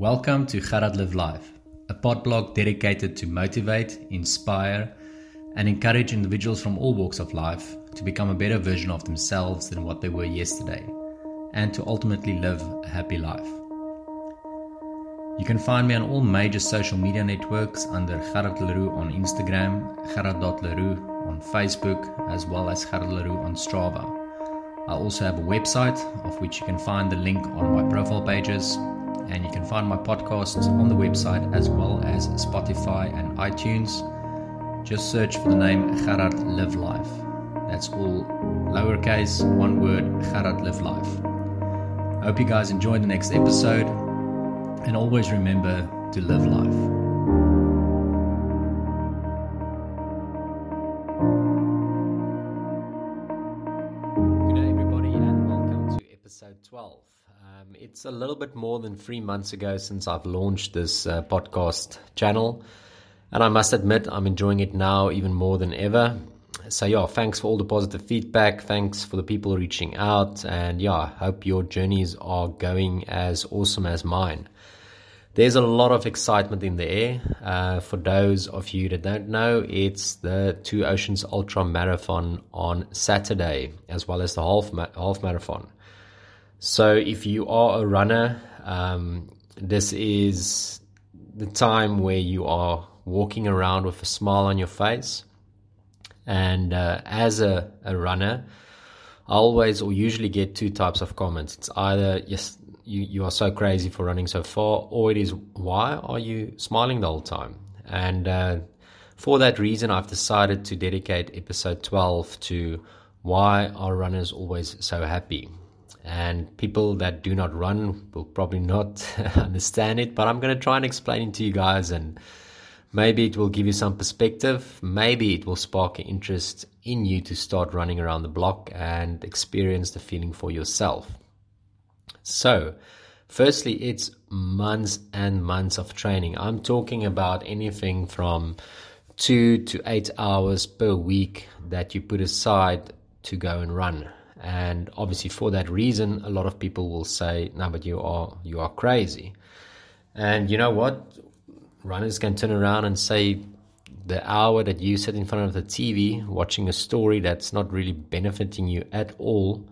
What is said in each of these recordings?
Welcome to Gerhard Live Life, a pod blog dedicated to motivate, inspire, and encourage individuals from all walks of life to become a better version of themselves than what they were yesterday, and to ultimately live a happy life. You can find me on all major social media networks under Gerhard Leroux on Instagram, Gerhard.Leroux on Facebook, as well as Gerhard Leroux on Strava. I also have a website of which you can find the link on my profile pages and you can find my podcasts on the website as well as Spotify and iTunes. Just search for the name Gerhard Live Life. That's all lowercase, one word, Gerhard Live Life. I hope you guys enjoy the next episode and always remember to live life. 12. Um, it's a little bit more than three months ago since I've launched this uh, podcast channel, and I must admit I'm enjoying it now even more than ever. So, yeah, thanks for all the positive feedback. Thanks for the people reaching out, and yeah, I hope your journeys are going as awesome as mine. There's a lot of excitement in the air. Uh, for those of you that don't know, it's the Two Oceans Ultra Marathon on Saturday, as well as the half ma- half marathon. So if you are a runner, um, this is the time where you are walking around with a smile on your face. And uh, as a, a runner, I always or usually get two types of comments. It's either, yes, you, you are so crazy for running so far, or it is, why are you smiling the whole time? And uh, for that reason, I've decided to dedicate episode 12 to why are runners always so happy? And people that do not run will probably not understand it but i'm going to try and explain it to you guys and maybe it will give you some perspective. Maybe it will spark interest in you to start running around the block and experience the feeling for yourself. So firstly it's months and months of training. I'm talking about anything from two to eight hours per week that you put aside to go and run and obviously for that reason a lot of people will say no but you are you are crazy. And you know what? Runners can turn around and say the hour that you sit in front of the TV watching a story that's not really benefiting you at all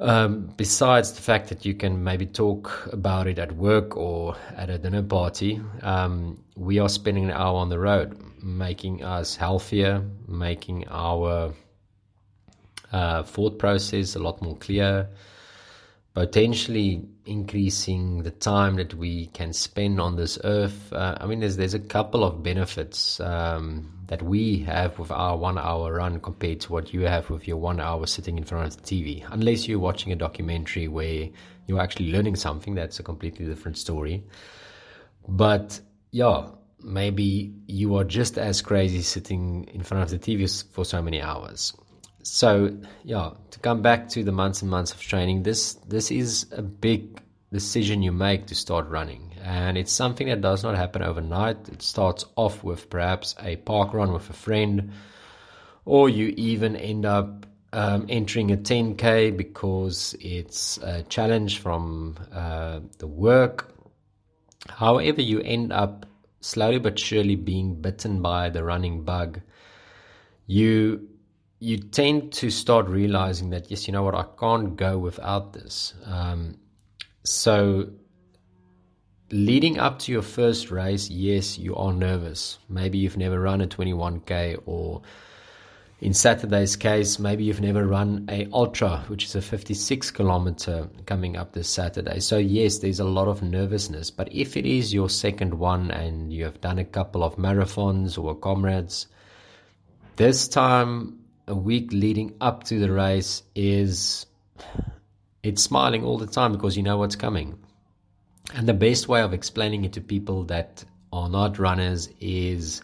um, besides the fact that you can maybe talk about it at work or at a dinner party, um, we are spending an hour on the road, making us healthier, making our uh, thought process a lot more clear, potentially increasing the time that we can spend on this earth. Uh, I mean, there's there's a couple of benefits um, that we have with our one hour run compared to what you have with your one hour sitting in front of the TV. Unless you're watching a documentary where you're actually learning something, that's a completely different story. But yeah, maybe you are just as crazy sitting in front of the TV for so many hours so yeah, to come back to the months and months of training, this this is a big decision you make to start running, and it's something that does not happen overnight. It starts off with perhaps a park run with a friend, or you even end up um, entering a 10k because it's a challenge from uh, the work. However, you end up slowly but surely being bitten by the running bug. You you tend to start realizing that yes, you know what, I can't go without this. Um, so, leading up to your first race, yes, you are nervous. Maybe you've never run a 21k, or in Saturday's case, maybe you've never run a ultra, which is a 56 kilometer coming up this Saturday. So yes, there's a lot of nervousness. But if it is your second one and you have done a couple of marathons or comrades, this time a week leading up to the race is it's smiling all the time because you know what's coming. And the best way of explaining it to people that are not runners is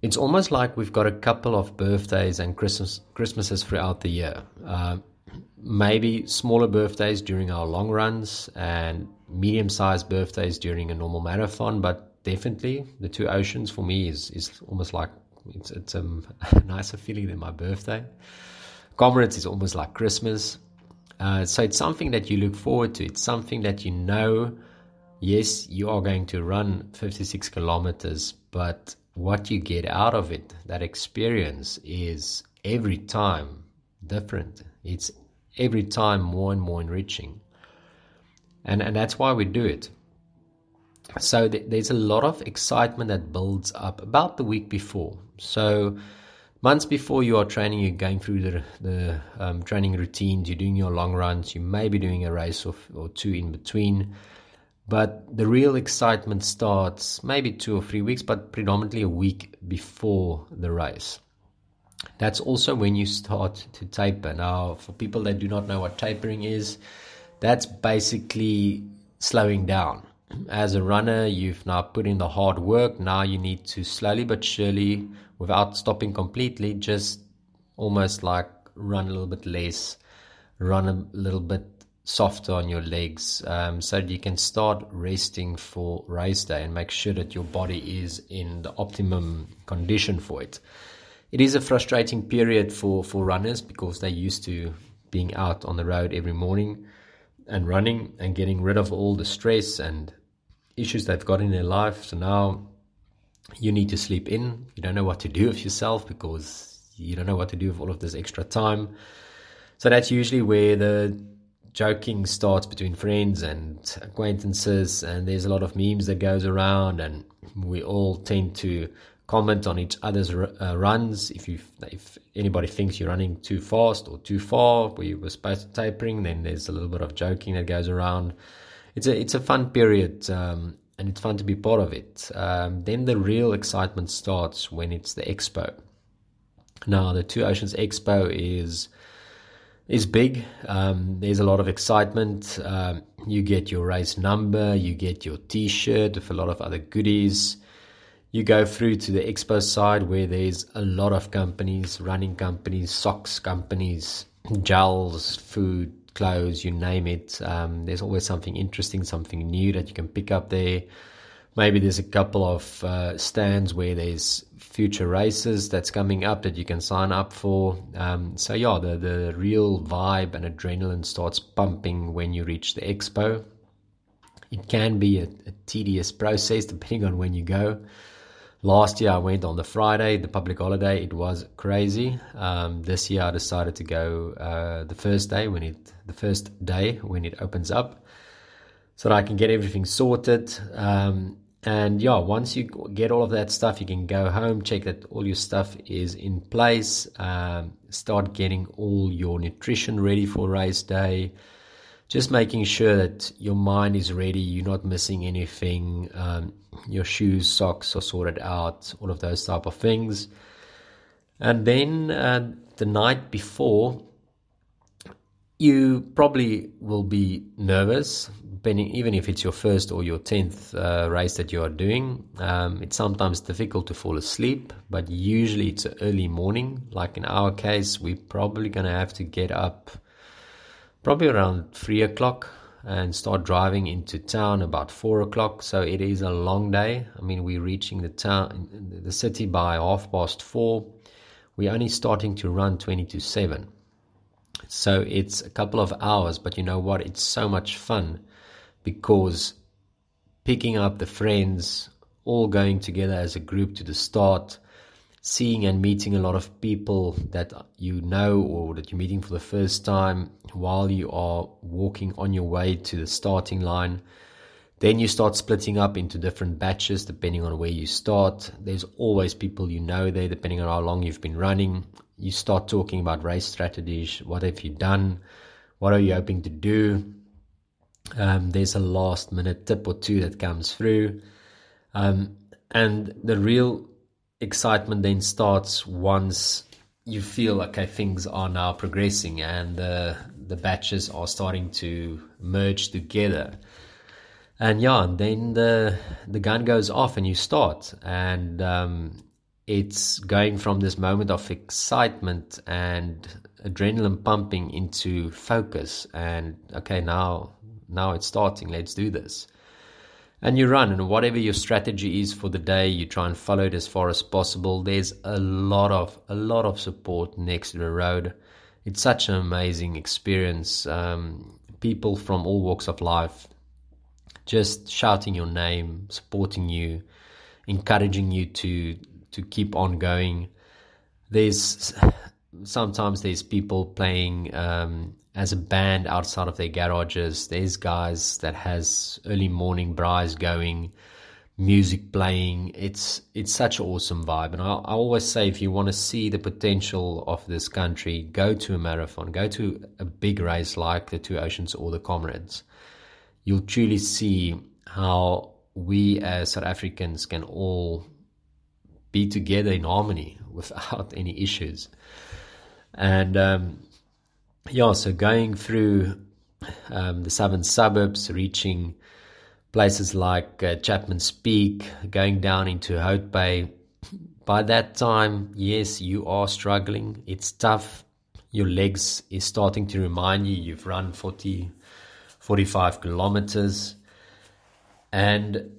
it's almost like we've got a couple of birthdays and Christmas Christmases throughout the year. Uh, maybe smaller birthdays during our long runs and medium-sized birthdays during a normal marathon, but definitely the two oceans for me is is almost like it's it's a nicer feeling than my birthday. Comrades is almost like Christmas. Uh, so it's something that you look forward to. It's something that you know yes, you are going to run 56 kilometers, but what you get out of it, that experience, is every time different. It's every time more and more enriching. And, and that's why we do it. So th- there's a lot of excitement that builds up about the week before. So months before you are training, you're going through the, the um, training routines, you're doing your long runs, you may be doing a race or, or two in between. But the real excitement starts maybe two or three weeks, but predominantly a week before the race. That's also when you start to taper. Now, for people that do not know what tapering is, that's basically slowing down. As a runner, you've now put in the hard work. Now you need to slowly but surely, without stopping completely, just almost like run a little bit less, run a little bit softer on your legs um, so that you can start resting for race day and make sure that your body is in the optimum condition for it. It is a frustrating period for, for runners because they're used to being out on the road every morning and running and getting rid of all the stress and issues they've got in their life. So now you need to sleep in. You don't know what to do with yourself because you don't know what to do with all of this extra time. So that's usually where the joking starts between friends and acquaintances and there's a lot of memes that goes around and we all tend to comment on each other's uh, runs if you if anybody thinks you're running too fast or too far where you were supposed to tapering then there's a little bit of joking that goes around it's a it's a fun period um, and it's fun to be part of it um, then the real excitement starts when it's the expo now the two oceans expo is is big. Um, there's a lot of excitement. Um, you get your race number, you get your T-shirt with a lot of other goodies. You go through to the expo side where there's a lot of companies, running companies, socks companies, gels, food, clothes, you name it. Um, there's always something interesting, something new that you can pick up there. Maybe there's a couple of uh, stands where there's future races that's coming up that you can sign up for. Um, so yeah, the the real vibe and adrenaline starts pumping when you reach the expo. It can be a, a tedious process depending on when you go. Last year I went on the Friday, the public holiday. It was crazy. Um, this year I decided to go uh, the first day when it the first day when it opens up, so that I can get everything sorted. Um, and yeah, once you get all of that stuff, you can go home, check that all your stuff is in place, um, start getting all your nutrition ready for race day. Just making sure that your mind is ready, you're not missing anything, um, your shoes, socks are sorted out, all of those type of things. And then uh, the night before, you probably will be nervous depending, even if it's your first or your tenth uh, race that you are doing, um, it's sometimes difficult to fall asleep. But usually it's early morning. Like in our case, we're probably gonna have to get up probably around three o'clock and start driving into town about four o'clock. So it is a long day. I mean, we're reaching the town, the city by half past four. We're only starting to run twenty to seven. So it's a couple of hours, but you know what? It's so much fun because picking up the friends, all going together as a group to the start, seeing and meeting a lot of people that you know or that you're meeting for the first time while you are walking on your way to the starting line. Then you start splitting up into different batches depending on where you start. There's always people you know there depending on how long you've been running. You start talking about race strategies. What have you done? What are you hoping to do? Um, there's a last minute tip or two that comes through. Um, and the real excitement then starts once you feel okay things are now progressing and the the batches are starting to merge together. And yeah and then the the gun goes off and you start. And um, it's going from this moment of excitement and adrenaline pumping into focus and okay now now it's starting, let's do this. And you run, and whatever your strategy is for the day, you try and follow it as far as possible. There's a lot of a lot of support next to the road. It's such an amazing experience. Um, people from all walks of life just shouting your name, supporting you, encouraging you to to keep on going. There's sometimes there's people playing um, as a band outside of their garages. There's guys that has early morning braais going, music playing. It's it's such an awesome vibe. And I, I always say, if you want to see the potential of this country, go to a marathon, go to a big race like the Two Oceans or the Comrades. You'll truly see how we as South Africans can all be together in harmony without any issues. And um, yeah, so going through um, the southern suburbs, reaching places like uh, Chapman's Peak, going down into Hout Bay. By that time, yes, you are struggling. It's tough. Your legs is starting to remind you you've run 40, 45 kilometers. And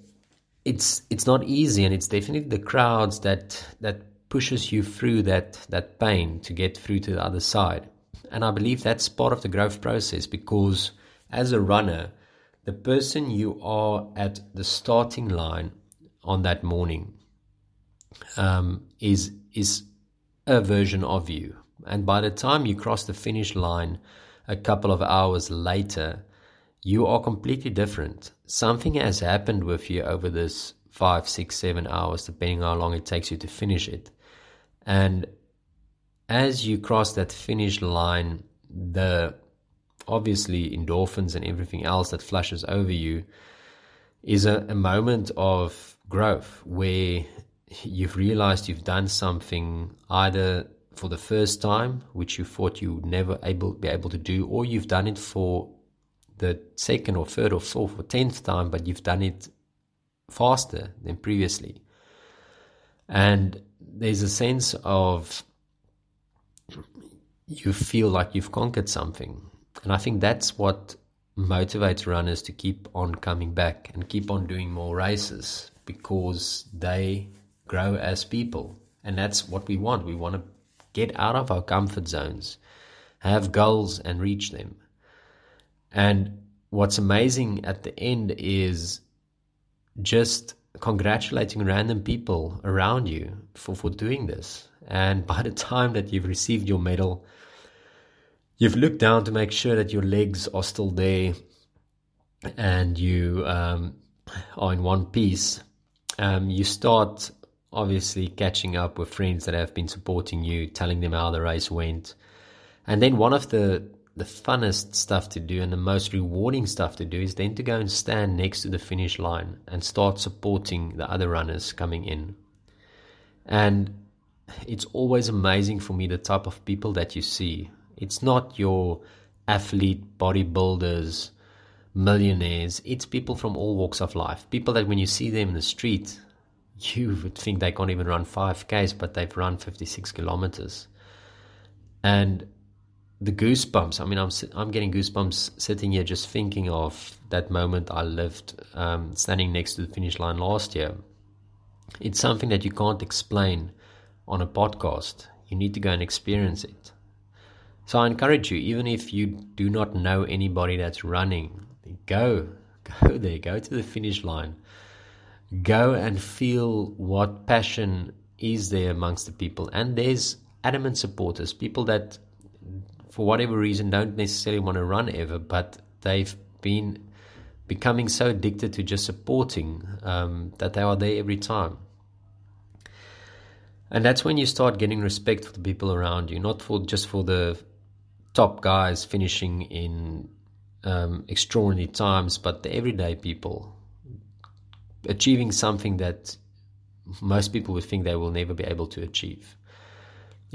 it's it's not easy and it's definitely the crowds that that pushes you through that that pain to get through to the other side. And I believe that's part of the growth process because as a runner, the person you are at the starting line on that morning um, is is a version of you. And by the time you cross the finish line a couple of hours later, you are completely different. Something has happened with you over this five, six, seven hours, depending on how long it takes you to finish it. And as you cross that finish line, the obviously endorphins and everything else that flushes over you is a, a moment of growth where you've realized you've done something either for the first time, which you thought you would never able be able to do, or you've done it for the second or third or fourth or tenth time, but you've done it faster than previously. And there's a sense of you feel like you've conquered something. And I think that's what motivates runners to keep on coming back and keep on doing more races because they grow as people. And that's what we want. We want to get out of our comfort zones, have goals, and reach them. And what's amazing at the end is just congratulating random people around you for, for doing this. And by the time that you've received your medal, you've looked down to make sure that your legs are still there and you um, are in one piece. Um, you start obviously catching up with friends that have been supporting you, telling them how the race went. And then one of the the funnest stuff to do and the most rewarding stuff to do is then to go and stand next to the finish line and start supporting the other runners coming in. And it's always amazing for me the type of people that you see. It's not your athlete, bodybuilders, millionaires. It's people from all walks of life. People that when you see them in the street, you would think they can't even run 5Ks, but they've run 56 kilometers. And the goosebumps. I mean, I'm I'm getting goosebumps sitting here just thinking of that moment I lived um, standing next to the finish line last year. It's something that you can't explain on a podcast. You need to go and experience it. So I encourage you, even if you do not know anybody that's running, go, go there, go to the finish line, go and feel what passion is there amongst the people. And there's adamant supporters, people that for whatever reason, don't necessarily want to run ever, but they've been becoming so addicted to just supporting um, that they are there every time. And that's when you start getting respect for the people around you, not for just for the top guys finishing in um, extraordinary times, but the everyday people achieving something that most people would think they will never be able to achieve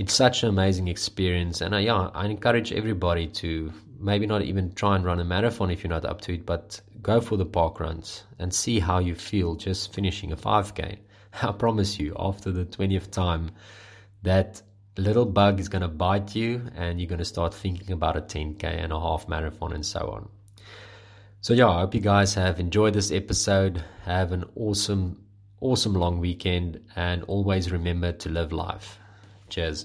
it's such an amazing experience. And I, yeah, I encourage everybody to maybe not even try and run a marathon if you're not up to it, but go for the park runs and see how you feel just finishing a 5K. I promise you, after the 20th time, that little bug is going to bite you and you're going to start thinking about a 10K and a half marathon and so on. So, yeah, I hope you guys have enjoyed this episode. Have an awesome, awesome long weekend and always remember to live life. Cheers.